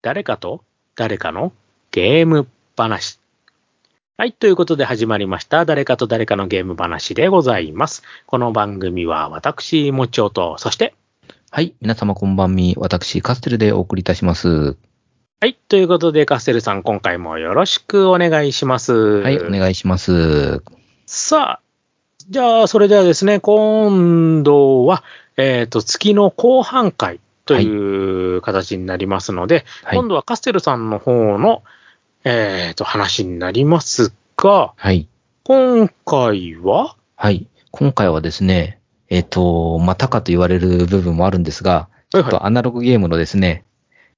誰かと誰かのゲーム話。はい。ということで始まりました。誰かと誰かのゲーム話でございます。この番組は私、もちおと、そして、はい。皆様こんばんみ。私、カステルでお送りいたします。はい。ということで、カステルさん、今回もよろしくお願いします。はい、お願いします。さあ、じゃあ、それではですね、今度は、えっ、と、月の後半回という形になりますので、はい今。度はカステルさんの方の、えっ、と、話になりますが、はい。今回は、はい。今回はですね、えっ、と、またかと言われる部分もあるんですが、ちょっとアナログゲームのですね、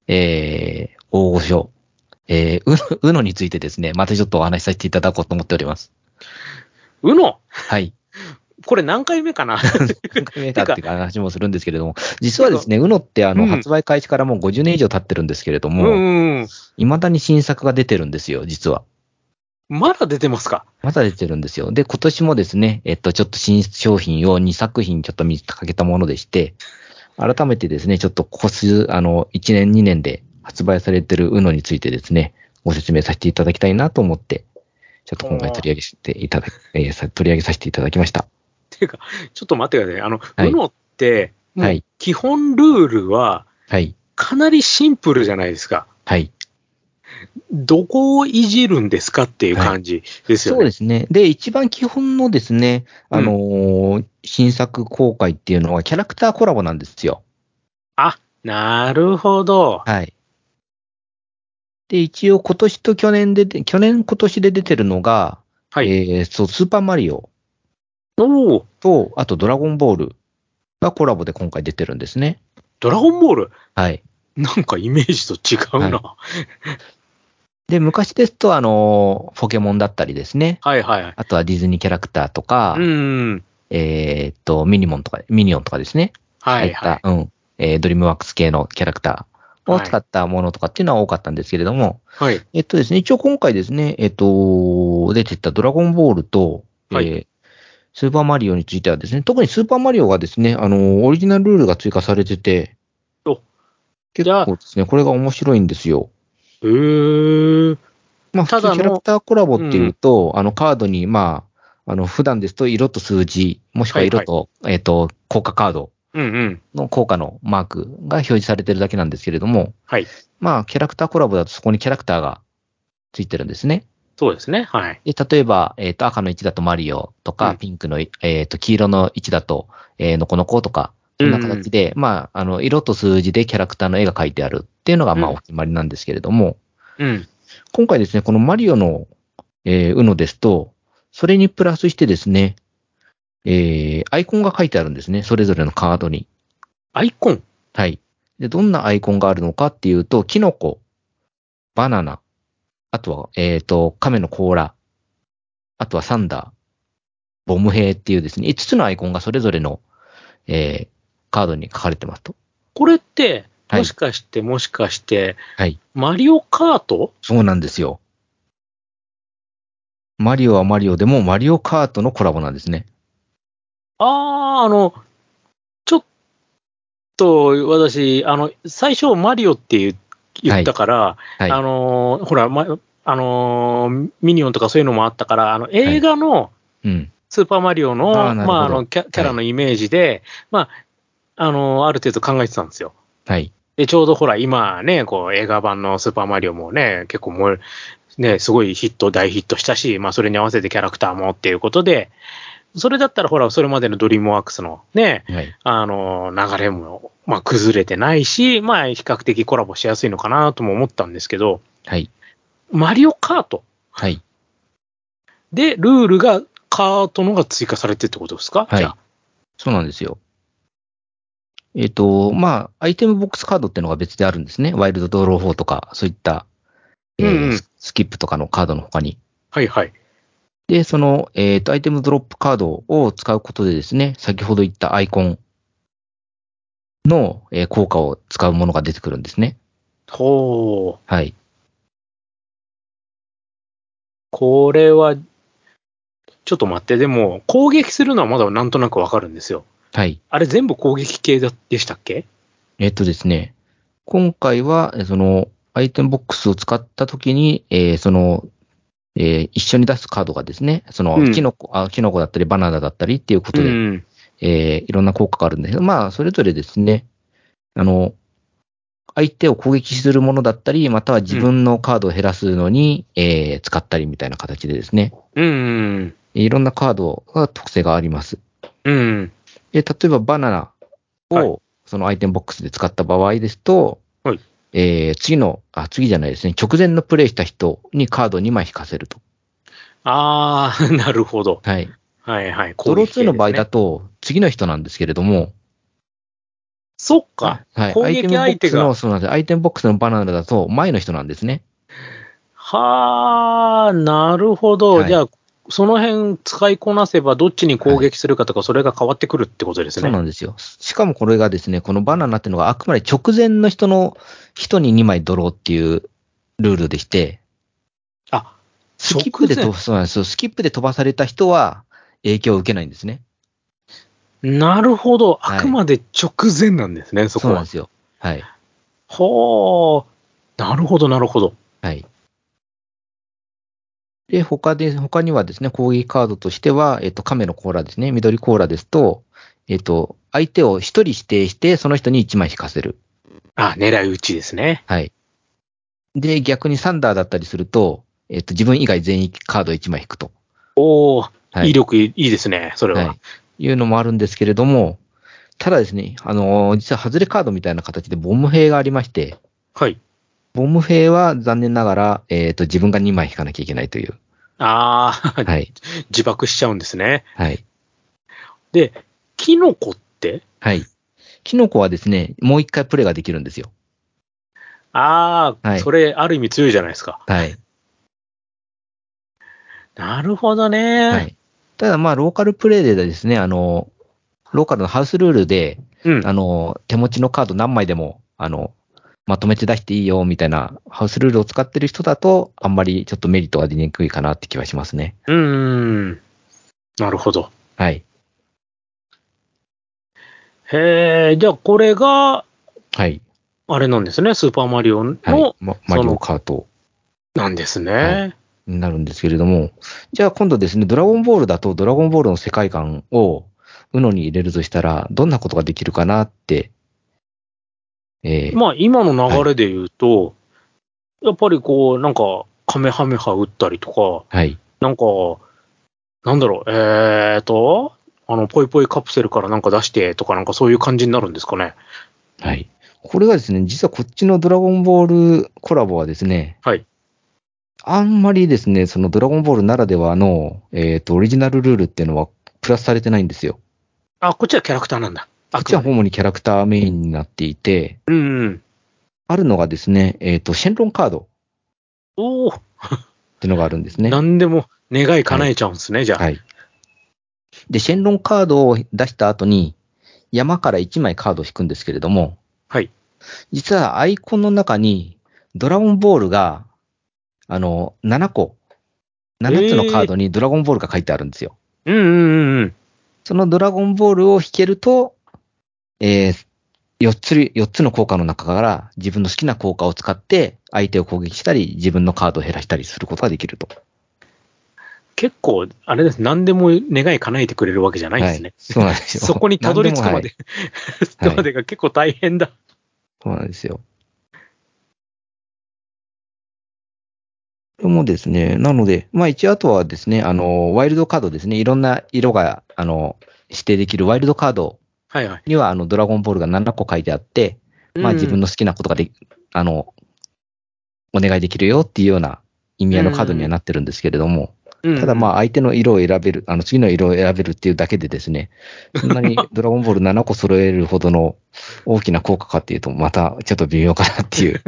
えー、大御所、えー、う、うのについてですね、またちょっとお話しさせていただこうと思っております。うの？はい。これ何回目かな？何回目かっていうか話もするんですけれども、実はですね、うのってあの、うん発売開始からもう50年以上経ってるんですけれどうも、んうん。未だに新作が出てるんですよ、実は。まだ出てますか？まだ出てるんですよ。で、今年もですね、えっと、ちょっと新商品を2作品ちょっと見かけたものでして、改めてですね、ちょっとここ数、あの、1年2年で発売されてる UNO についてですね、ご説明させていただきたいなと思って、ちょっと今回取り上げていただき、え取り上げさせていただきました。っていうか、ちょっと待ってください。あの、はいうのって、はい基本ルールははい。かなりシンプルじゃないですか。はい。どこをいじるんですかっていう感じですよね。そうですね。で、一番基本のですね、あのー新作公開っていうのはキャラクターコラボなんですよ。あ、なるほど。はい。で、一応今年と去年でで、去年今年で出てるのが、はい。えーそう、スーパーマリオおおと、あとドラゴンボールがコラボで今回出てるんですね。ドラゴンボール？はい。なんかイメージと違うな。はで、昔ですと、あのーポケモンだったりですね。い、はい、はい。あとはディズニーキャラクターとか、うん。えーっと、ミニモンとか、ミニオンとかですね。はい、はい。うん。えードリームワークス系のキャラクターを使ったものとかっていうのは多かったんですけれども、はい。えっとですね、一応今回ですね、えっと、出てったドラゴンボールと、はいえースーパーマリオについてはですね、特にスーパーマリオがですね、あの、オリジナルルールが追加されてて、お結構ですね、これが面白いんですよ。へー。まあ、普通キャラクターコラボっていうと、あの、カードに、まあ、あの、普段ですと色と数字、もしくは色と、えっと、効果カードうんうん。の効果のマークが表示されてるだけなんですけれども、はい。まあ、キャラクターコラボだとそこにキャラクターがついてるんですね。そうですね。はい。で、例えば、えっ、と、赤の1だとマリオとか、うんピンクの、えっ、と、黄色の1だと、えー、のこのことか、そんな形で、まあ、あの、色と数字でキャラクターの絵が描いてあるっていうのが、まあ、うんお決まりなんですけれども、うん。今回ですね、このマリオの、えー、UNO ですと、それにプラスしてですね、えー、アイコンが書いてあるんですね、それぞれのカードに。アイコン？はい。で、どんなアイコンがあるのかっていうと、キノコ、バナナ、あとは、えっ、と、亀の甲羅、あとはサンダー、ボム兵っていうですね、5つのアイコンがそれぞれの、えー、カードに書かれてますと。これって、はいもしかして、もしかして、はい。マリオカート？そうなんですよ。マリオはマリオでもマリオカートのコラボなんですね。あー、あの、ちょっと、私、あの、最初マリオって言言ったから、はい。あのー、ほら、ま、あのー、ミニオンとかそういうのもあったから、あの、映画のうん。スーパーマリオの、あーなるほどまあ、あのキャ、キャラのイメージで、まあ、あのー、ある程度考えてたんですよ。はい。で、ちょうどほら、今ね、こう、映画版のスーパーマリオもね、結構もう、ね、すごいヒット、大ヒットしたし、まあ、それに合わせてキャラクターもっていうことで、それだったらほら、それまでのドリームワークスのね、はい。あの、流れも、まあ、崩れてないし、まあ、比較的コラボしやすいのかなとも思ったんですけど、はい。マリオカートはい。で、ルールがカートのが追加されてってことですか？はいじゃあ。そうなんですよ。えっ、と、まあ、アイテムボックスカードっていうのが別であるんですね。ワイルドドロー4とか、そういった、えーうんうんススキップとかのカードの他に。はいはい。で、その、えっ、と、アイテムドロップカードを使うことでですね、先ほど言ったアイコンの、えー効果を使うものが出てくるんですね。ほう。はい。これは、ちょっと待って、でも、攻撃するのはまだなんとなくわかるんですよ。はい。あれ全部攻撃系だでしたっけ？えっ、とですね、今回は、えその、アイテムボックスを使ったときに、えーその、えー一緒に出すカードがですね、そのうん、キノコ、あ、キノコだったりバナナだったりっていうことで、うん。えーいろんな効果があるんですけど、まあ、それぞれですね、あの、相手を攻撃するものだったり、または自分のカードを減らすのに、えー使ったりみたいな形でですね、うん。いろんなカードが特性があります。うん。で、例えばバナナはをそのアイテムボックスで使った場合ですと、はいえー次の、あ、次じゃないですね、直前のプレイした人にカード2枚引かせると。ああ、なるほど。はい。はいはい。ドロー2の場合だと。と、次の人なんですけれども、そっか。はい。攻撃相手がそうなんです。アイテムボックスのバナナだと、前の人なんですね。はあ、なるほど。はいじゃあ、その辺使いこなせば、どっちに攻撃するかとか、それが変わってくるってことですね。そうなんですよ。しかもこれがですね、このバナナっていうのがあくまで直前の人の人に2枚ドローっていうルールでして、あ、スキップで直前飛ばそうなんですよ。スキップで飛ばされた人は影響を受けないんですね。なるほど。はいあくまで直前なんですね、そこはそうなんで。すよ。はい。ほー。なるほど、なるほど。はい。で、他で、他にはですね、攻撃カードとしては、えっと、亀の甲羅ですね。緑甲羅ですと、えっと、相手を一人指定して、その人に一枚引かせる。あ、狙い撃ちですね。はい。で、逆にサンダーだったりすると、えっと、自分以外全員カード1枚引くと。おー、はい。威力いいですね、それは。はい。いうのもあるんですけれども、ただですね、あのー実は外れカードみたいな形でボム兵がありまして、はい。ボム兵は残念ながら、えっ、と、自分が2枚引かなきゃいけないという。あー、はい。自爆しちゃうんですね。はい。で、キノコって？はい。キノコはですね、もう一回プレイができるんですよ。あー、はいそれ、ある意味強いじゃないですか。はい。なるほどね。はい。ただまあ、ローカルプレイでですね、あの、ローカルのハウスルールで、うん。あの、手持ちのカード何枚でも、あの、まとめて出していいよ、みたいなハウスルールを使ってる人だと、あんまりちょっとメリットが出にくいかなって気はしますね。うーん。なるほど。はい。へえ、じゃあこれが、はい。あれなんですね、スーパーマリオの、はい。まマリオカートなんですね。はになるんですけれども、じゃあ今度ですね、ドラゴンボールだと、ドラゴンボールの世界観を、うのに入れるとしたら、どんなことができるかなって、えーまあ、今の流れで言うと、やっぱりこう、なんか、カメハメハ打ったりとか、はい。なんか、なんだろう、えーと、あの、ポイポイカプセルからなんか出してとか、なんかそういう感じになるんですかね。はい。これがですね、実はこっちのドラゴンボールコラボはですね、はい。あんまりですね、そのドラゴンボールならではの、えっ、と、オリジナルルールっていうのはプラスされてないんですよ。あ、こっちはキャラクターなんだ。こっちは主にキャラクターメインになっていて、うんうん。あるのがですね、えっ、と、シェンロンカードおお、っていうのがあるんですね。なんでも願い叶えちゃうんですね、じゃあ。はい。で、シェンロンカードを出した後に、山から1枚カードを引くんですけれども、はい。実はアイコンの中に、ドラゴンボールが、あの、7個、7つのカードにドラゴンボールが書いてあるんですよ。うんうんうんうん。そのドラゴンボールを引けると、えー、4つ、4つの効果の中から自分の好きな効果を使って相手を攻撃したり、自分のカードを減らしたりすることができると。結構、あれです。何でも願い叶えてくれるわけじゃないんですね。はい。そうなんですよ。そこにたどり着くまで、はい までが結構大変だ。そうなんですよ。もですね、なので、まあ一応あとはですね、あの、ワイルドカードですね、いろんな色が、あの、指定できるワイルドカードはいはい。には、あの、ドラゴンボールが7個書いてあって、まあ自分の、の好きなことがで、あの、お願いできるよっていうような意味合いのカードにはなってるんですけれども、ただまあ相手の色を選べる、あの次の色を選べるっていうだけでですね、そんなに ドラゴンボール7個揃えるほどの大きな効果かっていうと、またちょっと微妙かなっていう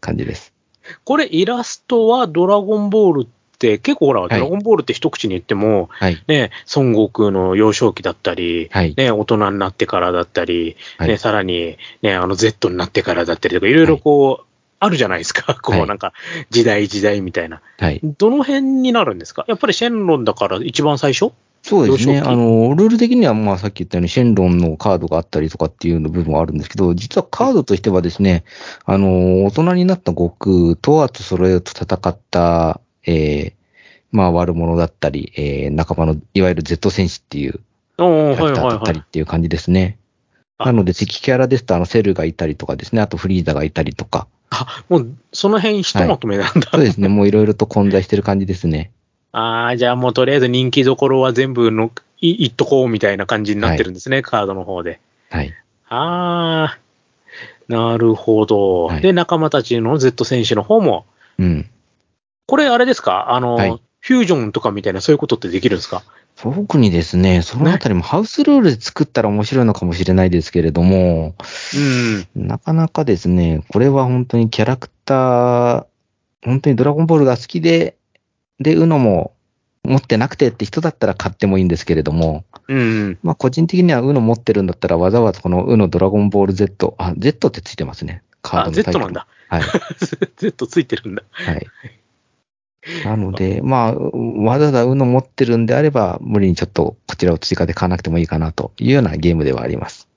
感じです。これイラストはドラゴンボールって、結構ほら、いドラゴンボールって一口に言っても、はい。ね、孫悟空の幼少期だったり、はい。ね、大人になってからだったり、はいね、さらに、ね、あの Z になってからだったりとか、いろいろこう、あるじゃないですか。こう、はいなんか、時代時代みたいな。はい。どの辺になるんですか？やっぱりシェンロンだから一番最初？そうですね。あの、ルール的には、まあさっき言ったように、シェンロンのカードがあったりとかっていうの部分はあるんですけど、実はカードとしてはですね、あの、大人になった悟空とアとそれと戦った、えー、まあ悪者だったり、えー、仲間の、いわゆる Z 戦士っていうキャラクターだったはいはいはい。りっていう感じですね。あなので、敵キャラですと、あの、セルがいたりとかですね、あとフリーザがいたりとか、あ、もう、その辺ひとまとめなんだ。そうですね、もういろいろと混在してる感じですね。ああ、じゃあもうとりあえず人気どころは全部のいいっとこうみたいな感じになってるんですね、カードの方で。はい。ああ、なるほど、はいで、仲間たちの Z 選手の方も、うん。これあれですか？あの、はいフュージョンとかみたいなそういうことってできるんですか？特にですね、そのあたりもハウスルールで作ったら面白いのかもしれないですけれども、うん。なかなかですね、これは本当にキャラクター、本当にドラゴンボールが好きで、で、うのも持ってなくてって人だったら買ってもいいんですけれども、うん。まあ個人的にはうの持ってるんだったらわざわざこのうのドラゴンボール Z、あ、Z ってついてますね。カーあ、ドのタイト Z ル。なんだ。はい。Z ついてるんだ。はい。なので、まあ、わざわざうの持ってるんであれば、無理にちょっとこちらを追加で買わなくてもいいかなというようなゲームではあります。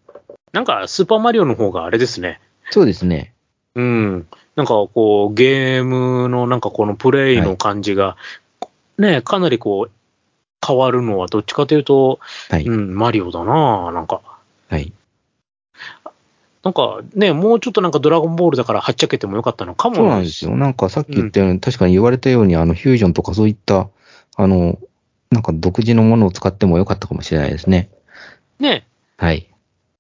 なんか、スーパーマリオの方があれですね。そうですね。うん。なんかこう、ゲームのなんかこのプレイの感じが、ね、かなりこう、変わるのはどっちかというと、はい。うん、マリオだななんか。はい。なんかね、もうちょっとなんかドラゴンボールだからはっちゃけてもよかったのかもそうなんですよ。なんかさっき言ったように、確かに言われたように、あの、フュージョンとかそういった、あの、なんか独自のものを使ってもよかったかもしれないですね。ね、はい。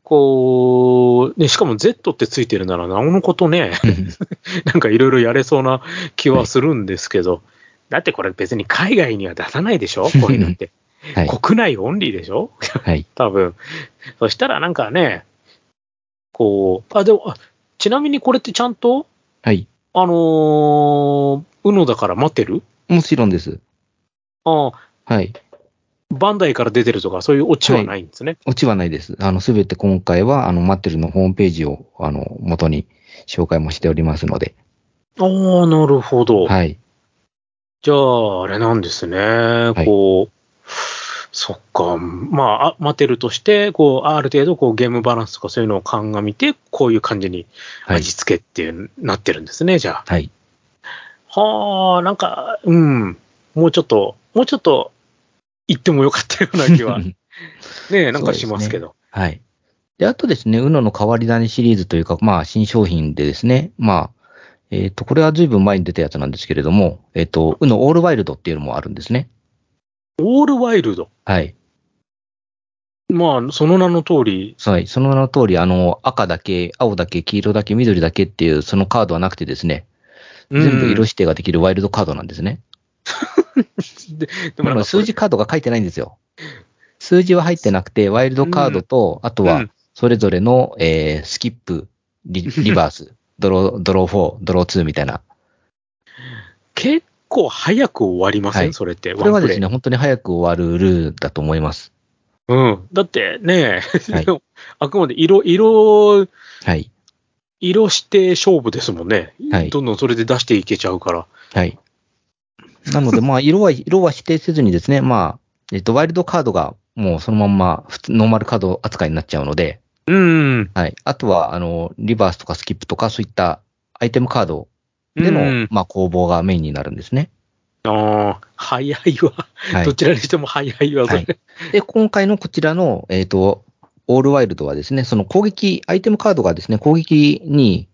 こう、ね、しかも Z ってついてるなら、なおのことね、なんかいろいろやれそうな気はするんですけど、だってこれ別に海外には出さないでしょ？こういうのって。はい。国内オンリーでしょ？はい。多分。そしたらなんかね、こう、あ、でも、あちなみにこれってちゃんと、はい。あのー、うのだから待ってる？もちろんです。あはい。バンダイから出てるとか、そういうオチはないんですね？オチはないです。あの、すべて今回は、あの、待ってるのホームページを、あの、元に紹介もしておりますので。ああ、なるほど。はい。じゃあ、あれなんですね。いこう、そっか。まあ、あ待てるとして、こう、ある程度、こう、ゲームバランスとかそういうのを鑑みて、こういう感じにはい味。付けっていう、なってるんですね、じゃあ。はい。はあ、なんか、うん。もうちょっと、もうちょっと、言ってもよかったような気は、ねえ、なんかしますけど。はい。で、あとですね、うのの変わり種シリーズというか、まあ、新商品でですね、まあ、えっ、と、これは随分前に出たやつなんですけれども、えっ、と、うのオールワイルドっていうのもあるんですね。オールワイルド。はい。まあ、その名の通り、はい。その名の通り、あの、赤だけ、青だけ、黄色だけ、緑だけっていう、そのカードはなくてですね、全部色指定ができるワイルドカードなんですね。でも数字カードが書いてないんですよ。数字は入ってなくて、ワイルドカードと、あとはうん、それぞれの、えースキップ、リ リバース、ドロー、ドロー4、ドロー2みたいな。結構早く終わりません、はいそれって？これはですね、本当に早く終わるルールだと思います。うん。だってね、はいあくまで色、色、はい。色指定勝負ですもんね。はいどんどんそれで出していけちゃうから。はい。なので、まあ、色は、色は指定せずにですね、まあ、えっと、ワイルドカードがもうそのまんま、普通、ノーマルカード扱いになっちゃうので、うん。はい。あとは、あの、リバースとかスキップとか、そういったアイテムカードでの、うんまあ、攻防がメインになるんですね。ああ、早いわ。はいど。ちらにしても早いわ、それ。はいで、今回のこちらの、えっ、と、オールワイルドはですね、その攻撃、アイテムカードがですね、攻撃に、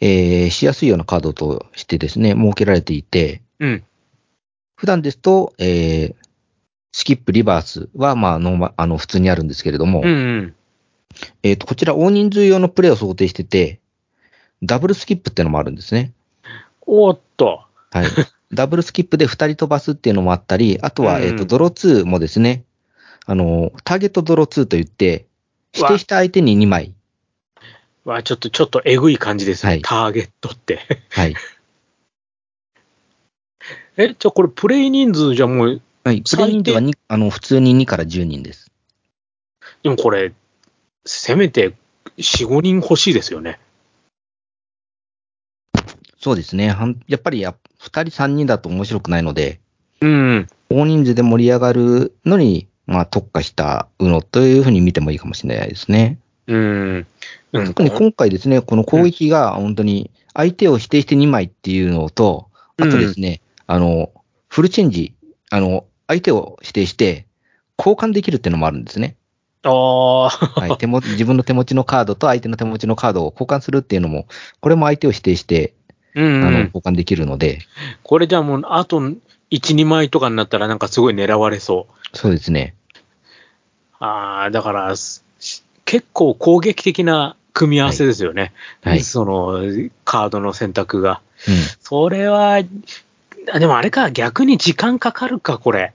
えーしやすいようなカードとしてですね、設けられていて、うん。普段ですと、えースキップ、リバースは、まあ、ノーマあの、普通にあるんですけれども、うんうん。えっ、と、こちら大人数用のプレイを想定してて、ダブルスキップっていうのもあるんですね。おっと。はい。ダブルスキップで2人飛ばすっていうのもあったり、あとは、うんえっ、と、ドロー2もですね、あの、ターゲットドロー2と言って、指定した相手に2枚。わ、ちょっと、ちょっとえぐい感じですね。はいターゲットって。はい。え、じゃあこれプレイ人数じゃもう、はい。プレイ人数はにあの、普通に2から10人です。でもこれ、せめて4、5人欲しいですよね。そうですね。やっぱりや、2人3人だと面白くないので、うん。大人数で盛り上がるのに、まあ、特化した UNO というふうに見てもいいかもしれないですね。うん。うん特に今回ですね、この攻撃が本当に相手を否定して2枚っていうのと、あとですね、あの、フルチェンジ、あの、相手を指定して交換できるっていうのもあるんですね。ああ、はい、手も自分の手持ちのカードと相手の手持ちのカードを交換するっていうのも、これも相手を指定して、うんあの、うん。交換できるので、これじゃあもう、あと1、2枚とかになったらなんかすごい狙われそう。そうですね。ああ、だから、す結構攻撃的な組み合わせですよね。はいその、カードの選択が。うん。それは、あでもあれか、逆に時間かかるか、これ。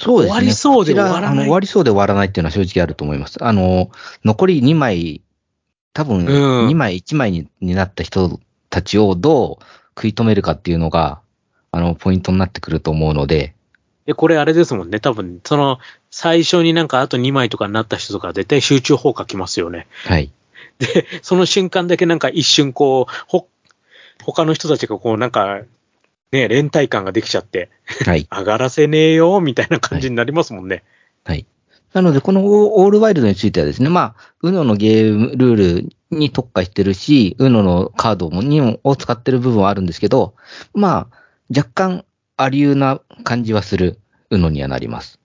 そうですね。終わりそうで終わらないあの終わりそうで終わらないっていうのは正直あると思います。あの、残り2枚、多分うん2枚、1枚にになった人たちをどう食い止めるかっていうのが、あの、ポイントになってくると思うので、で、これあれですもんね。多分、その、最初になんかあと2枚とかになった人とか絶対集中砲火きますよね。はい。で、その瞬間だけなんか一瞬こう、ほ、他の人たちがこうなんか、ね、連帯感ができちゃって、はい。上がらせねえよ、みたいな感じになりますもんね。はい。なので、このオールワイルドについてはですね、まあ、UNO のゲームルールに特化してるし、UNO のカードもにもを使ってる部分はあるんですけど、まあ、若干、ありうな感じはする UNO にはなります。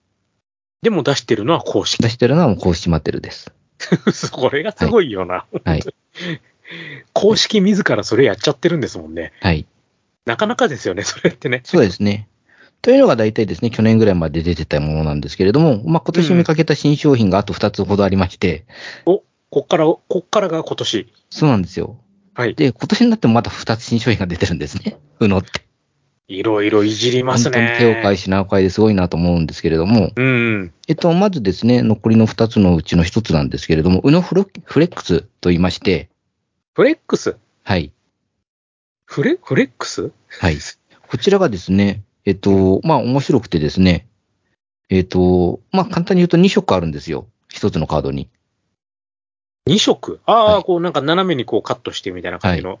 でも出してるのは公式。出してるのはもう公式マテルです。これがすごいよな。はい。公式自らそれやっちゃってるんですもんね。はい。なかなかですよね、それってね。そうですね。というのが大体ですね、去年ぐらいまで出てたものなんですけれども、まあ、今年見かけた新商品があと2つほどありまして、お、こっから、こっからが今年。そうなんですよ。はい。で、今年になってもまた2つ新商品が出てるんですね。UNO って。いろいろいじります本当にね。手を変え品を変えですごいなと思うんですけれども、うん。えっと、まずですね、残りの2つのうちの1つなんですけれども、フロフレックスと言いまして、フレックス？はい。フレ、フレックス？はい。こちらがですね、えっと、まあ、面白くてですね、えっと、まあ、簡単に言うと2色あるんですよ。1つのカードに。?2 色？ああ、はいこうなんか斜めにこうカットしてみたいな感じの。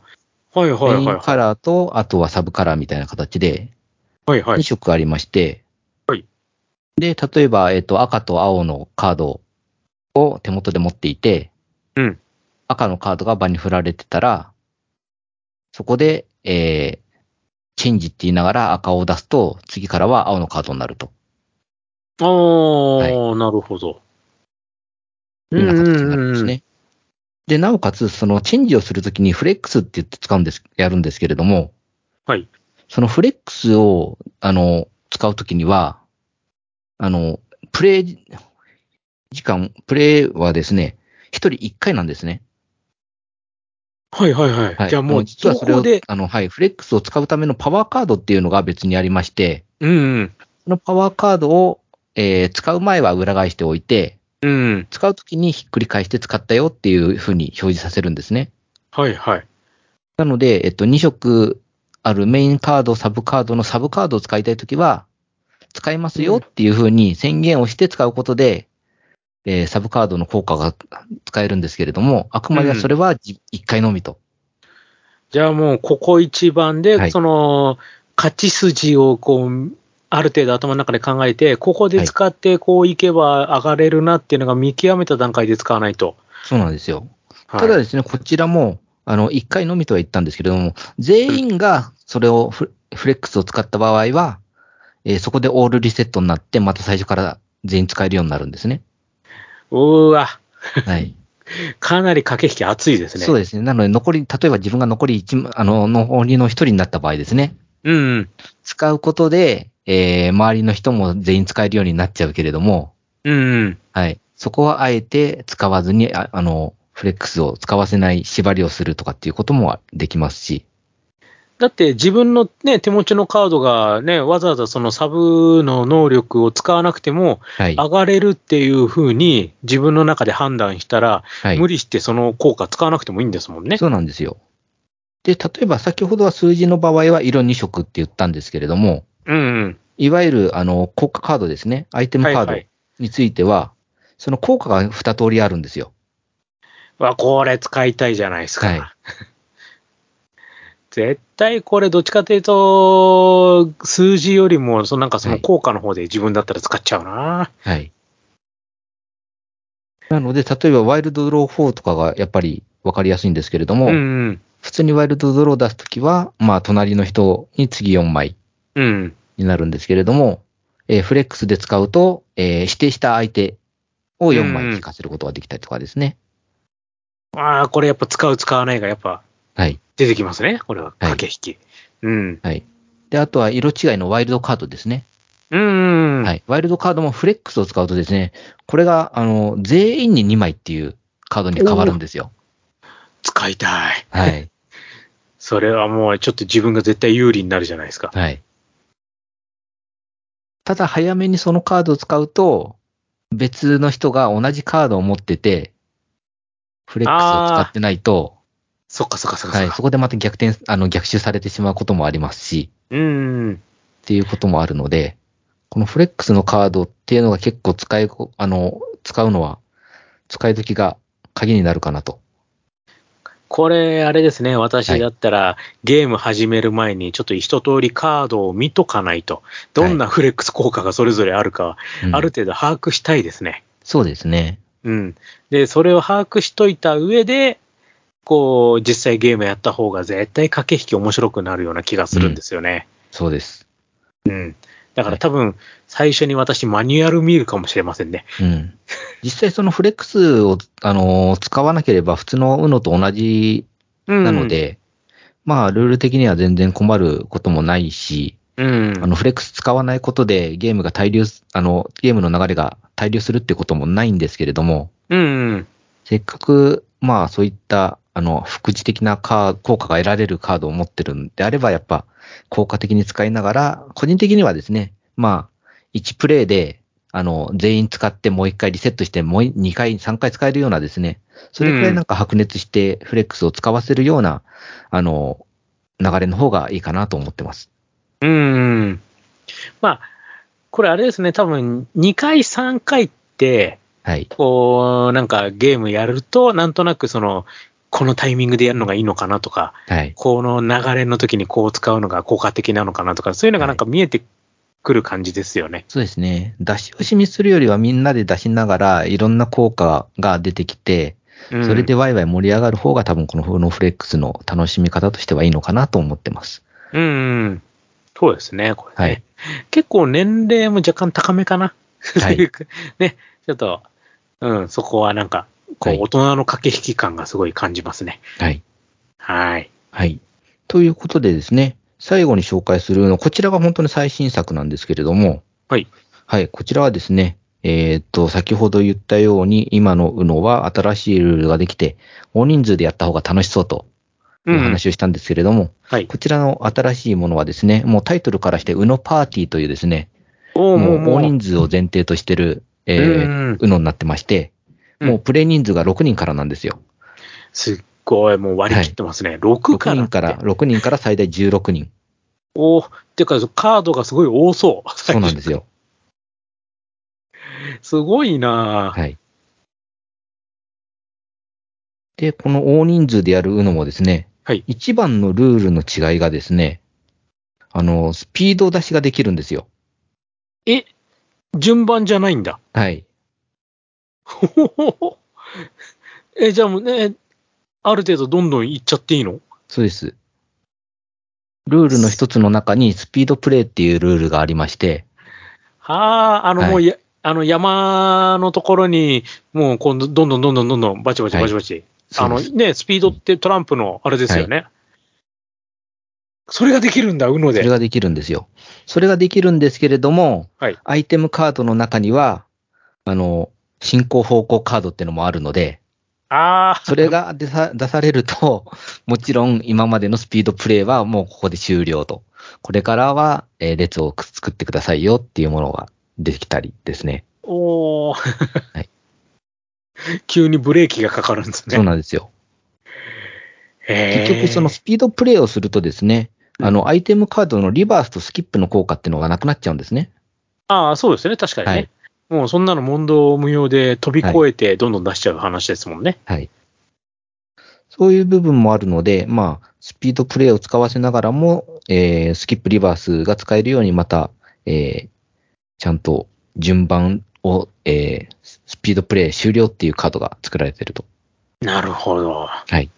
はい、はい、はいメインカラーと、あとはサブカラーみたいな形で、はい。はい、は2い。色ありまして、はい。で、例えば、えっと、赤と青のカードを手元で持っていて、うん。赤のカードが場に振られてたら、そこで、えー、チェンジって言いながら赤を出すと、次からは青のカードになると。ああ、なるほど。いうような形になるんですね。で、なおかつ、そのチェンジをするときにフレックスって言って使うんです、やるんですけれども、はい。そのフレックスを、あの、使うときには、あの、プレイ時間、プレイはですね、一人一回なんですね。はい、はい、はい。はい。じゃあもう、の実はそれをあの、はい、フレックスを使うためのパワーカードっていうのが別にありまして、うん、そのパワーカードを、えー使う前は裏返しておいて、うん。使うときにひっくり返して使ったよっていうふうに表示させるんですね。はい、はい。なので、えっと、2色あるメインカード、サブカードのサブカードを使いたいときは、使いますよっていうふうに宣言をして使うことで、えーサブカードの効果が使えるんですけれども、あくまでそれは1回のみと。じゃあもう、ここ一番で、はいその、勝ち筋をこう、ある程度頭の中で考えて、ここで使ってこういけば上がれるなっていうのが見極めた段階で使わないと。そうなんですよ。はいただですね、こちらも、あの、1回のみとは言ったんですけれども、全員がそれをフフレックスを使った場合は、えーそこでオールリセットになって、また最初から全員使えるようになるんですね。うーわ、はい。かなり駆け引き熱いですね。でそうですね。なので、残り、例えば自分が残り1、あの、残りの1人になった場合ですね。す。うん。使うことで、えー周りの人も全員使えるようになっちゃうけれども、うん。はい。そこはあえて使わずに、ああの、フレックスを使わせない縛りをするとかっていうこともできますし、だって自分のね、手持ちのカードがね、わざわざそのサブの能力を使わなくてもはい。上がれるっていうふうに自分の中で判断したら、はい無。理してその効果使わなくてもいいんですもんね。そうなんですよ。で、例えば先ほどは数字の場合は色2色って言ったんですけれども、うんうん。いわゆる、あの、効果カードですね。アイテムカードはいはいについては、その効果が2通りあるんですよ。わ、これ使いたいじゃないですか。はい絶対これどっちかというと、数字よりも、そのなんかその効果の方で自分だったら使っちゃうな。はい。なので、例えばワイルドドロー4とかがやっぱりわかりやすいんですけれども、うんうん。普通にワイルドドロー出すときは、まあ、隣の人に次4枚うん。になるんですけれども、えーフレックスで使うと、えー指定した相手を4枚引かせることができたりとかですね。ああ、これやっぱ使う使わないがやっぱはい。出てきますね。これは駆け引き。うん。はい。で、あとは色違いのワイルドカードですね。うん。はい。ワイルドカードもフレックスを使うとですね、これが、あの、全員に2枚っていうカードに変わるんですよ。使いたい。はい。それはもうちょっと自分が絶対有利になるじゃないですか。はい。ただ、早めにそのカードを使うと、別の人が同じカードを持ってて、フレックスを使ってないと、そっかそっかそっかそはい。そこでまた逆転、あの、逆襲されてしまうこともありますし、うん。っていうこともあるので、このフレックスのカードっていうのが結構使い、あの、使うのは、使い時が鍵になるかなと。これ、あれですね。私だったら、ゲーム始める前に、ちょっと一通りカードを見とかないと、どんなフレックス効果がそれぞれあるか、うんある程度把握したいですね。そうですね。うん。で、それを把握しといた上で、こう、実際ゲームやった方が絶対駆け引き面白くなるような気がするんですよね。そうです。うん。だから多分、最初に私マニュアル見るかもしれませんね。うん。実際そのフレックスを、あの、使わなければ普通の UNO と同じうん。なの、で、まあ、ルール的には全然困ることもないし、うん。あの、フレックス使わないことでゲームが滞留す、あの、ゲームの流れが滞留するってこともないんですけれども、うん。せっかく、まあ、そういった、あの、副次的なカー効果が得られるカードを持ってるんであれば、やっぱ、効果的に使いながら、個人的にはですね、まあ、1プレイで、あの、全員使ってもう1回リセットして、もう2回、3回使えるようなですね、それくらいなんか白熱してフレックスを使わせるような、あの、流れの方がいいかなと思ってます。うん。まあ、これあれですね、多分、2回、3回って、はい。こう、なんかゲームやると、なんとなくその、このタイミングでやるのがいいのかなとか、はい。この流れの時にこう使うのが効果的なのかなとか、そういうのがなんか見えてくる感じですよね。そうですね。出し惜しみするよりはみんなで出しながら、いろんな効果が出てきて、うんそれでワイワイ盛り上がる方が多分このフノフレックスの楽しみ方としてはいいのかなと思ってます。うんうん。そうですね、これね。はい結構年齢も若干高めかな。はい ね、ちょっと、うん、そこはなんか、こはいう、大人の駆け引き感がすごい感じますね。はい。はい。はい。ということでですね、最後に紹介するの、こちらが本当に最新作なんですけれども、はい。はい、こちらはですね、えーっと、先ほど言ったように、今の UNO は新しいルールができて、大人数でやった方が楽しそうという話をしたんですけれども、はい。こちらの新しいものはですね、もうタイトルからして UNO パーティーというですね、もう大人数を前提としてる、えうんー、UNO になってまして、うんもうプレイ人数が6人からなんですよ。すっごい、もう割り切ってますね。6 6からって。人から、6人から最大16人。おーってか、カードがすごい多そう。そうなんですよ。すごいなぁはい。で、この大人数でやる UNO もですね、はい。一番のルールの違いがですね、あの、スピード出しができるんですよ。え、順番じゃないんだ。はい。ほほほほえ、じゃあもうね、ある程度どんどんいっちゃっていいの？そうです。ルールの一つの中にスピードプレイっていうルールがありまして、はあ、あの、はいもうや、あの、山のところに、もう、今度、どんどんどんどんどんどん、バチバチバチバチ。あの、そうですね、スピードってトランプの、あれですよね。それができるんだ、UNO で。それができるんですよ。それができるんですけれども、はいアイテムカードの中には、あの、進行方向カードってのもあるので、ああ、それが出さ出されると、もちろん今までのスピードプレイはもうここで終了と。これからは、えー列を作ってくださいよっていうものができたりですね。おーはい 急にブレーキがかかるんですね。そうなんですよ。結局そのスピードプレイをするとですね、あの、アイテムカードのリバースとスキップの効果っていうのがなくなっちゃうんですね。ああ、そうですね、確かにね。はいもうそんなの問答無用で飛び越えてどんどん出しちゃう話ですもんね。はい。そういう部分もあるので、まあ、スピードプレイを使わせながらも、えースキップリバースが使えるようにまた、えーちゃんと順番を、えースピードプレイ終了っていうカードが作られてると。なるほど。はい。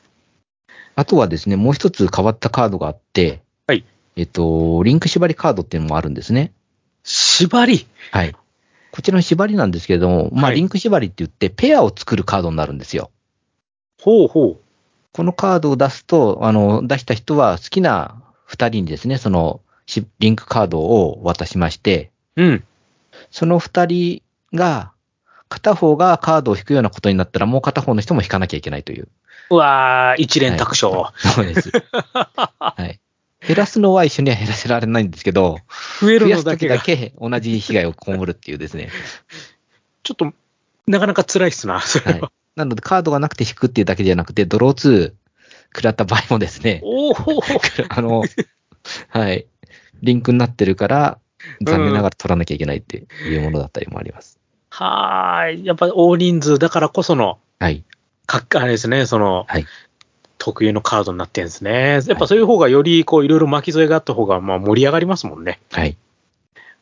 あとはですね、もう一つ変わったカードがあって、はい。えっと、リンク縛りカードっていうのもあるんですね。縛り？はい。こちらの縛りなんですけれども、まあ、はいリンク縛りって言って、ペアを作るカードになるんですよ。ほうほこのカードを出すと、あの、出した人は好きな二人にですね、その、しリンクカードを渡しまして、う。うん。その二人が、片方がカードを引くようなことになったら、もう片方の人も引かなきゃいけないという。うわー、一連卓勝。そうです。はい。減らすのは一緒には減らせられないんですけど、増えるのだけがだけ同じ被害を被るっていうですね。ちょっと、なかなか辛いっすな、それはいは。。なので、カードがなくて引くっていうだけじゃなくて、ドロー2食らった場合もですね、おお あの、はい。リンクになってるから、残念ながら取らなきゃいけないっていうものだったりもあります。はーい。やっぱ大人数だからこその、はい。かっあれですね、その、はい特有のカードになってるんですね。やっぱそういう方がより、こう、いろいろ巻き添えがあった方が、まあ盛り上がりますもんね。はい。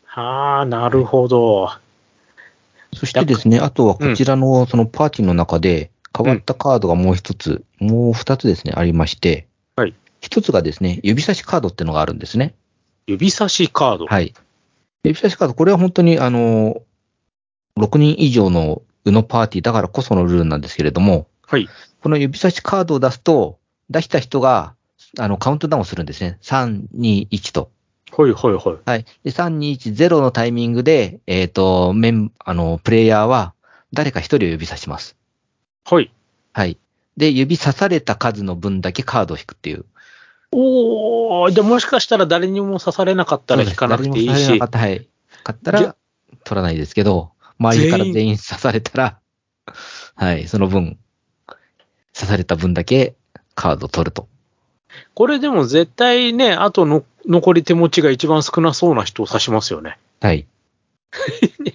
はあ、なるほど。そしてですね、あとはこちらのそのパーティーの中で変わったカードがもう一つ、もう二つですね、ありまして、はい。一つがですね、指差しカードっていうのがあるんですね。指差しカード？はい。指差しカード、これは本当にあの、6人以上のうのパーティーだからこそのルールなんですけれども、はい。この指差しカードを出すと、出した人が、あの、カウントダウンをするんですね。3、2、1と。ほいほいほい。はい。で、3、2、1、0のタイミングで、えっ、と、メン、あの、プレイヤーは、誰か一人を指差します。はい。はい。で、指さされた数の分だけカードを引くっていう。おー、でもしかしたら誰にも刺されなかったら引かなくていいしなかっ、たはい。買ったじゃら、取らないですけど、周りから全員刺されたら、はい、その分、刺された分だけカードを取ると。これでも絶対ね、あとの残り手持ちが一番少なそうな人を指しますよね。はい。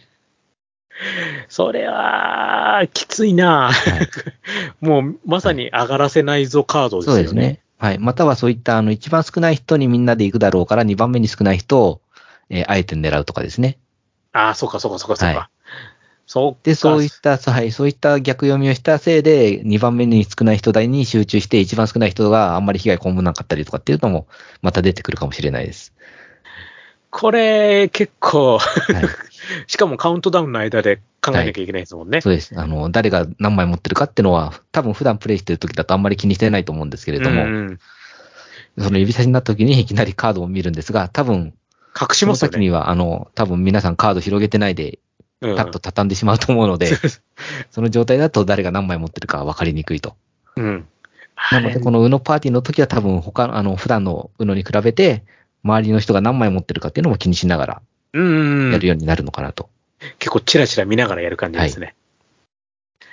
それは、きついなはい、もう、まさに上がらせないぞカードですよね。そうですね。はい。またはそういった、あの、一番少ない人にみんなで行くだろうから、二番目に少ない人を、えーあえて狙うとかですね。ああ、そうかそうかそうかそうか。はいそうか。で、そういった、はい、そういった逆読みをしたせいで、2番目に少ない人台に集中して、一番少ない人があんまり被害被らなかったりとかっていうのも、また出てくるかもしれないです。これ、結構、はい。しかもカウントダウンの間で考えなきゃいけないですもんね。そうです。あの、誰が何枚持ってるかっていうのは、多分普段プレイしてる時だとあんまり気にしてないと思うんですけれども、うんその指差しになった時にいきなりカードを見るんですが、多分、隠しそのますよね。時には、あの、多分皆さんカード広げてないで、うんパッと畳んでしまうと思うので、その状態だと誰が何枚持ってるか分かりにくいと。うん。なので、この UNO パーティーの時は多分他、あの、普段の UNO に比べて、周りの人が何枚持ってるかっていうのも気にしながらうん。やるようになるのかなと。結構チラチラ見ながらやる感じですね。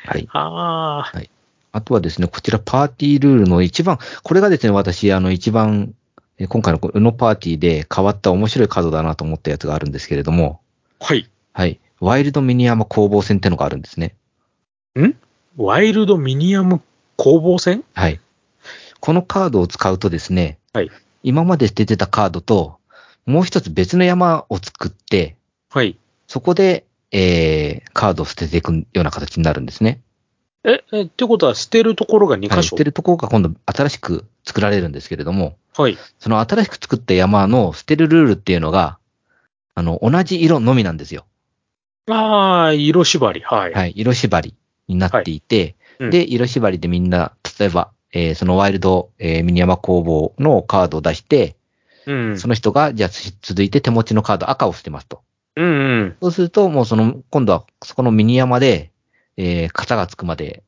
はい。ああ、あとはですね、こちらパーティールールの一番、これがですね、私、あの、一番、え今回のこの UNO パーティーで変わった面白いカードだなと思ったやつがあるんですけれども、はい。はい。ワイルドミニアム攻防戦ってのがあるんですね。ワイルドミニアム攻防戦？はい。このカードを使うとですね、はい。今まで出てたカードと、もう一つ別の山を作って、はい。そこで、えー、カードを捨てていくような形になるんですね。え、え、ってことは捨てるところが2はい。箇所捨てるところが今度新しく作られるんですけれども、はい。その新しく作った山の捨てるルールっていうのが、あの、同じ色のみなんですよ。ああ、色縛り。はい。はい。色縛りになっていて、うんで、色縛りでみんな、例えば、えーそのワイルド、えーミニヤマ工房のカードを出して、うん。その人が、じゃあつ続いて手持ちのカード赤を捨てますと。うんうん。そうすると、もうその、今度はそこのミニヤマで、えー型がつくまで、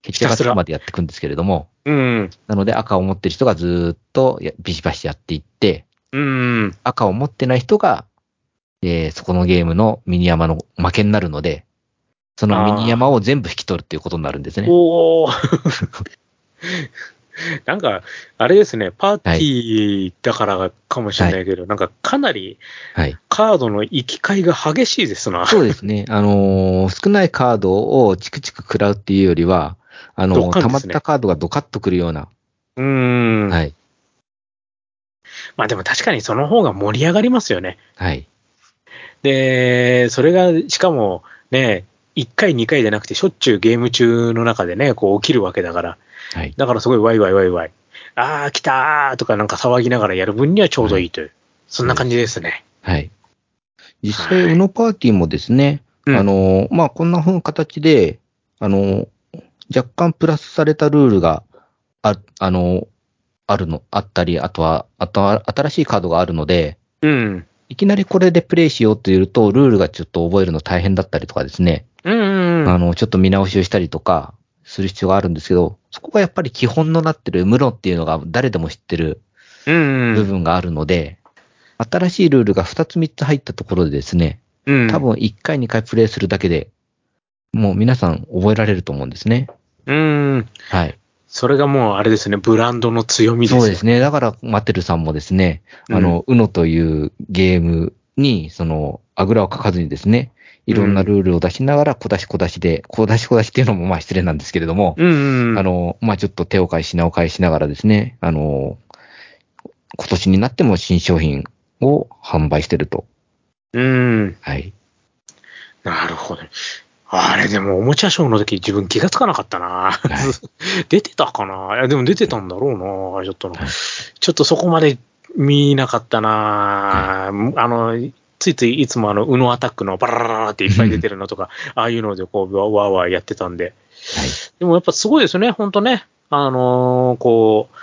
決定がつくまでやっていくんですけれども、うん。なので赤を持ってる人がずーっとやビシバシやっていって、うん。赤を持ってない人が、えーそこのゲームのミニヤマの負けになるので、そのミニヤマを全部引き取るっていうことになるんですね。おー。なんか、あれですね、パーティーだからかもしれないけど、なんかかなりはい。カードの行き交いが激しいですな。そうですね。あのー少ないカードをチクチク食らうっていうよりは、あのードカンですね溜まったカードがドカッとくるような。うん。はい。まあでも確かにその方が盛り上がりますよね。はい。で、それが、しかも、ね、1回2回じゃなくてしょっちゅうゲーム中の中でね、こう起きるわけだから、はい。だからすごいワイワイワイワイ。あー、来たーとかなんか騒ぎながらやる分にはちょうどいいという。そんな感じですね。はい。実は際、いウノパーティーもですね、うんあの、まあ、こんな風な形で、あの、若干プラスされたルールが、あ、あの、あるの、あったり、あとは、あとは新しいカードがあるので、うん。いきなりこれでプレイしようというと、ルールがちょっと覚えるの大変だったりとかですね、うんうんうん。あの、ちょっと見直しをしたりとか、する必要があるんですけど、そこがやっぱり基本のなってる、ムロっていうのが誰でも知ってる。部分があるので、新しいルールが2つ3つ入ったところでですね、うん。多分1回2回プレイするだけで、もう皆さん覚えられると思うんですね。うん。はい。それがもうあれですね、ブランドの強みですそうですね。だから、マテルさんもですね、あの、うのというゲームに、その、あぐらをかかずにですね、いろんなルールを出しながら、小出し小出しで、小出し小出しっていうのもまあ失礼なんですけれども、うんうん。あの、まあちょっと手を変え品を変えしながらですね、あの、今年になっても新商品を販売してると。うん。はい。なるほど。あれでもおもちゃショーの時自分気がつかなかったな。出てたかな？いやでも出てたんだろうな。ちょっとなはいちょっとそこまで見なかったな。あの、ついついいつもあの、ウノアタックのバララララっていっぱい出てるのとか、ああいうのでこう、わーわーわーやってたんで。はい。でもやっぱすごいですよね、ほんとね。あのーこう、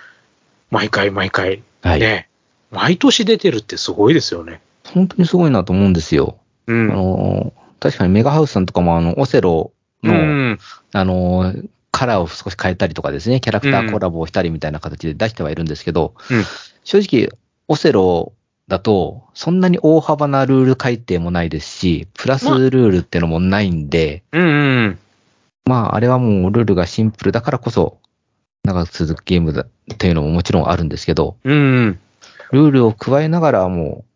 毎回毎回、はい。ね。毎年出てるってすごいですよね。本当にすごいなと思うんですよ。あうん。の、確かにメガハウスさんとかもあの、オセロの、うん。あの、カラーを少し変えたりとかですね、キャラクターコラボをしたりみたいな形で出してはいるんですけど、うん正直、オセロだと、そんなに大幅なルール改定もないですし、プラスルールってのもないんで、うんうん。まあ、あれはもうルールがシンプルだからこそ、長く続くゲームだっていうのももちろんあるんですけど、うんうん。ルールを加えながらもう、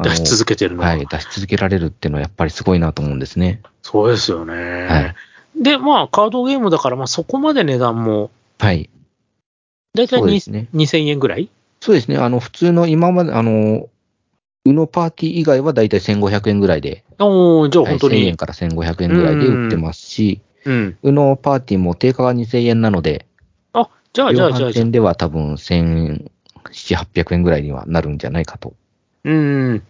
出し続けてるのははい、出し続けられるっていうのはやっぱりすごいなと思うんですね。そうですよね。はいで、まあ、カードゲームだから、まあ、そこまで値段も、はい。だいたいそうですね。2000円ぐらい？そうですね。あの、普通の今まで、あの、ウノパーティー以外はだいたい1500円ぐらいで、おーじゃあはい本当1000円に。から1500円ぐらいで売ってますし、うん。ウノパーティーも定価が2000円なので、あ、じゃあ、じゃ量あ、じゃあ、じゃあ販店では多分1700、800円ぐらいにはなるんじゃないかと。うん。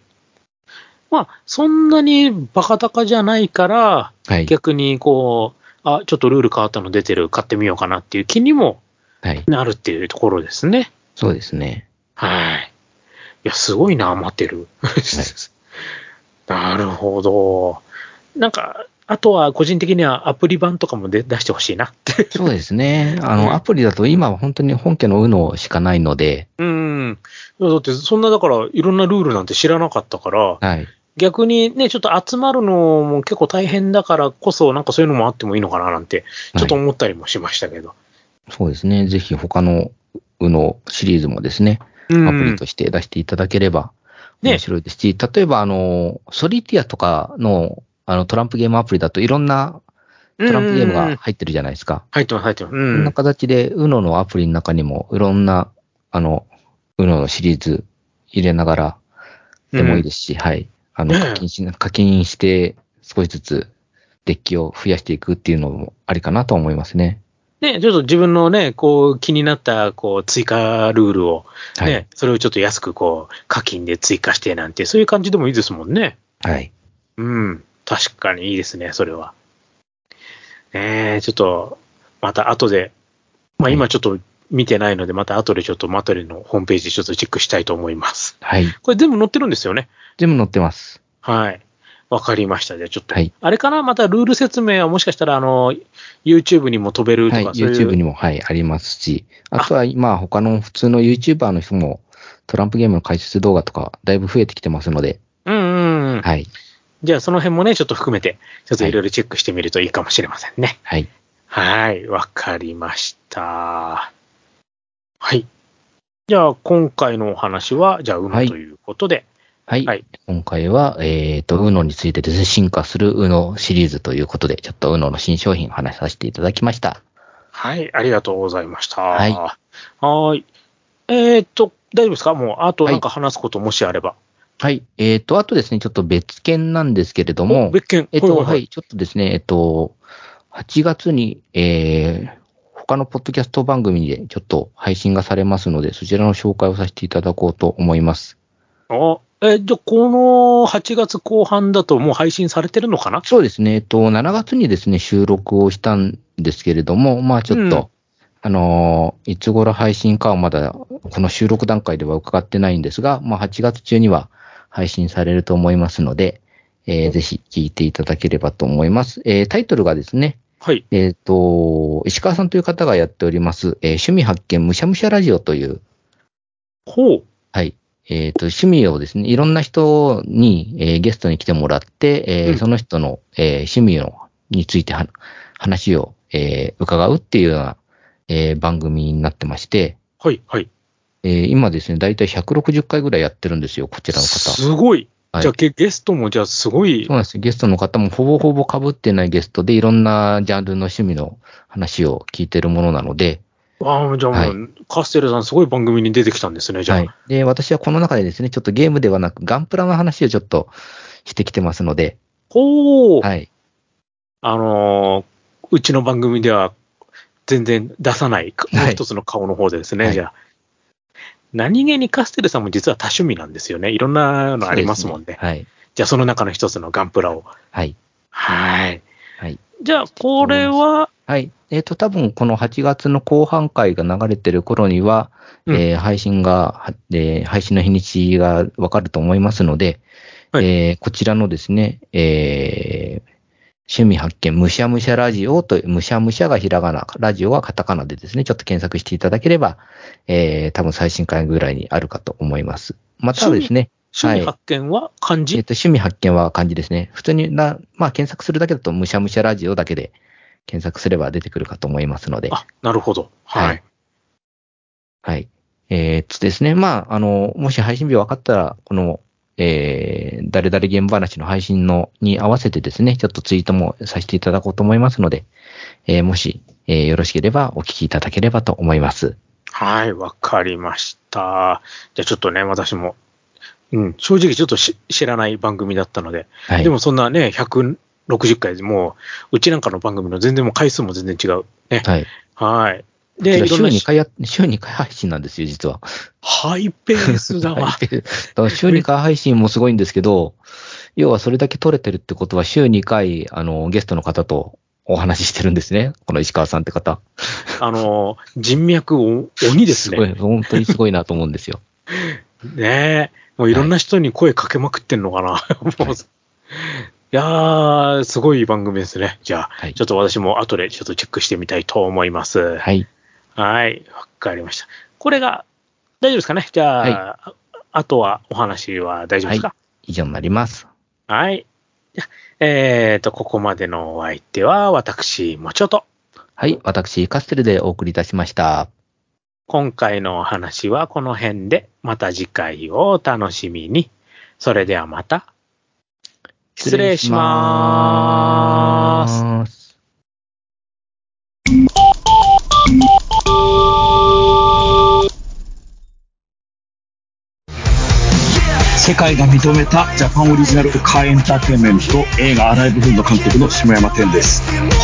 まあ、そんなにバカ高じゃないから、はい。逆にこう、あ、ちょっとルール変わったの出てる、買ってみようかなっていう気にもはい。なるっていうところですね。そうですね。はい。いや、すごいな、待ってる。なるほど。なんか、あとは個人的にはアプリ版とかもで出してほしいなって。そうですね。あうんの、アプリだと今は本当に本家のウノしかないので、うん。だって、そんなだから、いろんなルールなんて知らなかったから、はい。逆にね、ちょっと集まるのも結構大変だからこそ、なんかそういうのもあってもいいのかななんて、ちょっとはい思ったりもしましたけど。そうですね。ぜひ他のウノシリーズもですね、うんアプリとして出していただければね面白いですし、例えばあの、ソリティアとかのあのトランプゲームアプリだといろんなトランプゲームが入ってるじゃないですか。入ってます、入ってます。うこんなん形で UNO のアプリの中にもいろんな、あの、UNO のシリーズ入れながらでもいいですし、はい。あの、課金し、課金して少しずつデッキを増やしていくっていうのもありかなと思いますね。ね、ちょっと自分のね、こう、気になった、こう、追加ルールを、ね、はい。それをちょっと安く、こう、課金で追加してなんて、そういう感じでもいいですもんね。はい。うん。確かにいいですね、それは。ねえ、ちょっと、また後で、まあはい今ちょっと見てないので、また後でちょっとマトリのホームページちょっとチェックしたいと思います。はい。これ全部載ってるんですよね？全部載ってます。はい。わかりました。じゃあちょっと、はいあれかな？またルール説明はもしかしたら、あの、YouTube にも飛べるとか、はい。そういう。YouTube にも、はい、ありますし、あとは今、他の普通の YouTuber の人も、トランプゲームの解説動画とか、だいぶ増えてきてますので、うんうんうん。はい。じゃあその辺もね、ちょっと含めて、ちょっといろいろチェックしてみるといいかもしれませんね。はい。はい、わかりました。はい。じゃあ、今回のお話は、じゃあ、うはいむということで、はい。はい今回は、えっ、と、UNO についてですね、進化する UNO シリーズということで、ちょっと UNO の新商品を話させていただきました。はい、ありがとうございました。はいはーい。えーっと、大丈夫ですか？もう、あとなんか話すこともしあれば。はい。えっ、と、あとですね、ちょっと別件なんですけれども。お、別件。えっ、と、ははいい、ちょっとですね、えっ、と、8月に、えー、他のポッドキャスト番組でちょっと配信がされますので、そちらの紹介をさせていただこうと思います。あ、え、じゃあ、この8月後半だともう配信されてるのかな？そうですね、えっと、7月にですね、収録をしたんですけれども、まあちょっと、うん。あのーいつ頃配信かはまだ、この収録段階では伺ってないんですが、まあ8月中には配信されると思いますので、えーぜひ聞いていただければと思います。えータイトルがですね、はい。えっ、と、石川さんという方がやっております、えー趣味発見むしゃむしゃラジオという、ほう。はい。えっ、と、趣味をですね、いろんな人に、えーゲストに来てもらって、えーうんその人の、えー趣味のについては話を、えー伺うっていうような、えー番組になってまして、はい、はい。えー今ですね、だいたい160回ぐらいやってるんですよ、こちらの方。すごい。はいじゃあ、ゲゲストもじゃあすごいそう。なんですよ。ゲストの方もほぼほぼ被ってないゲストで、いろんなジャンルの趣味の話を聞いてるものなので、ああ、じゃあもう、はいカステルさんすごい番組に出てきたんですね、じゃあ。はい。で、私はこの中でですね、ちょっとゲームではなく、ガンプラの話をちょっとしてきてますので、ほう。はい。あのーうちの番組では全然出さない、もうはい一つの顔の方でですね、はいじゃあ。何気にカステルさんも実は多趣味なんですよね。いろんなのありますもんね。はい。じゃあ、その中の一つのガンプラを。はい。はい。はい。じゃあ、これは、はい。えっ、と、多分この8月の後半回が流れてる頃には、うんえー配信が、はえー配信の日にちがわかると思いますので、はいえーこちらのですね、えー趣味発見、むしゃむしゃラジオと、むしゃむしゃがひらがな、ラジオはカタカナでですね、ちょっと検索していただければ、えー多分最新回ぐらいにあるかと思います。またはですね、趣味発見は漢字、えっ、と、趣味発見は漢字ですね。普通にな、まあ、検索するだけだと、むしゃむしゃラジオだけで検索すれば出てくるかと思いますので。あ、なるほど。はい。はいはい。えーっとですね、まあ、あの、もし配信日分かったら、この、えー、誰々現話の配信の、に合わせてですね、ちょっとツイートもさせていただこうと思いますので、えーもし、えーよろしければお聞きいただければと思います。はい、わかりました。じゃあちょっとね、私も、うん、正直ちょっとし知らない番組だったので、はい。でもそんなね、160回でもう、うちなんかの番組の全然もう回数も全然違う。ね。はい。はい。で、週んな2回や、週2回配信なんですよ、実は。ハイペースだわ。はいだ週2回配信もすごいんですけど、要はそれだけ撮れてるってことは、週2回、あの、ゲストの方とお話ししてるんですね。この石川さんって方。あの、人脈お鬼ですごい、ね。本当にすごいなと思うんですよ。ねえ。もういろんな人に声かけまくってんのかな。もういやー、すごい番組ですね。じゃあ、はいちょっと私も後でちょっとチェックしてみたいと思います。はい。はい、わかりました。これが、大丈夫ですかね？じゃあ、ああとはお話は大丈夫ですか？以上になります。はい。えっ、と、ここまでのお相手は、私、もちょと。はい。私、カステルでお送りいたしました。今回のお話はこの辺で、また次回をお楽しみに。それではまた。失礼します。す。世界が認めたジャパンオリジナルカーエンターテインメント映画アライブフード監督の下山天です。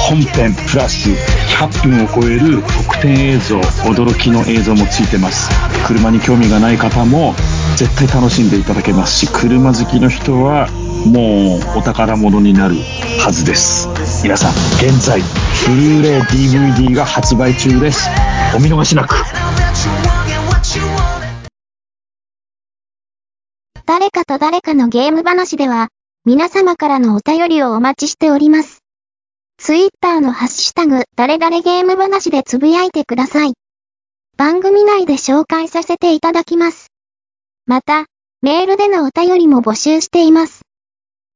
本編プラス100分を超える特典映像驚きの映像もついてます。車に興味がない方も絶対楽しんでいただけますし車好きの人はもうお宝物になるはずです。皆さん現在ブルーレイ DVD が発売中です。お見逃しなく。誰かと誰かのゲーム話では、皆様からのお便りをお待ちしております。ツイッターのハッシュタグ、誰々ゲーム話でつぶやいてください。番組内で紹介させていただきます。また、メールでのお便りも募集しています。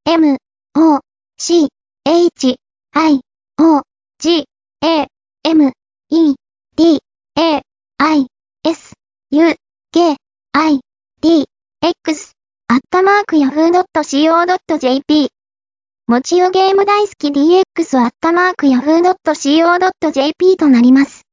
m, o, c, h, i, o, g, a, m, e, d, a, i, s, u, k, i, d, x アットマーク yahoo.co.jp もちよゲーム大好き DX アットマーク yahoo.co.jp となります。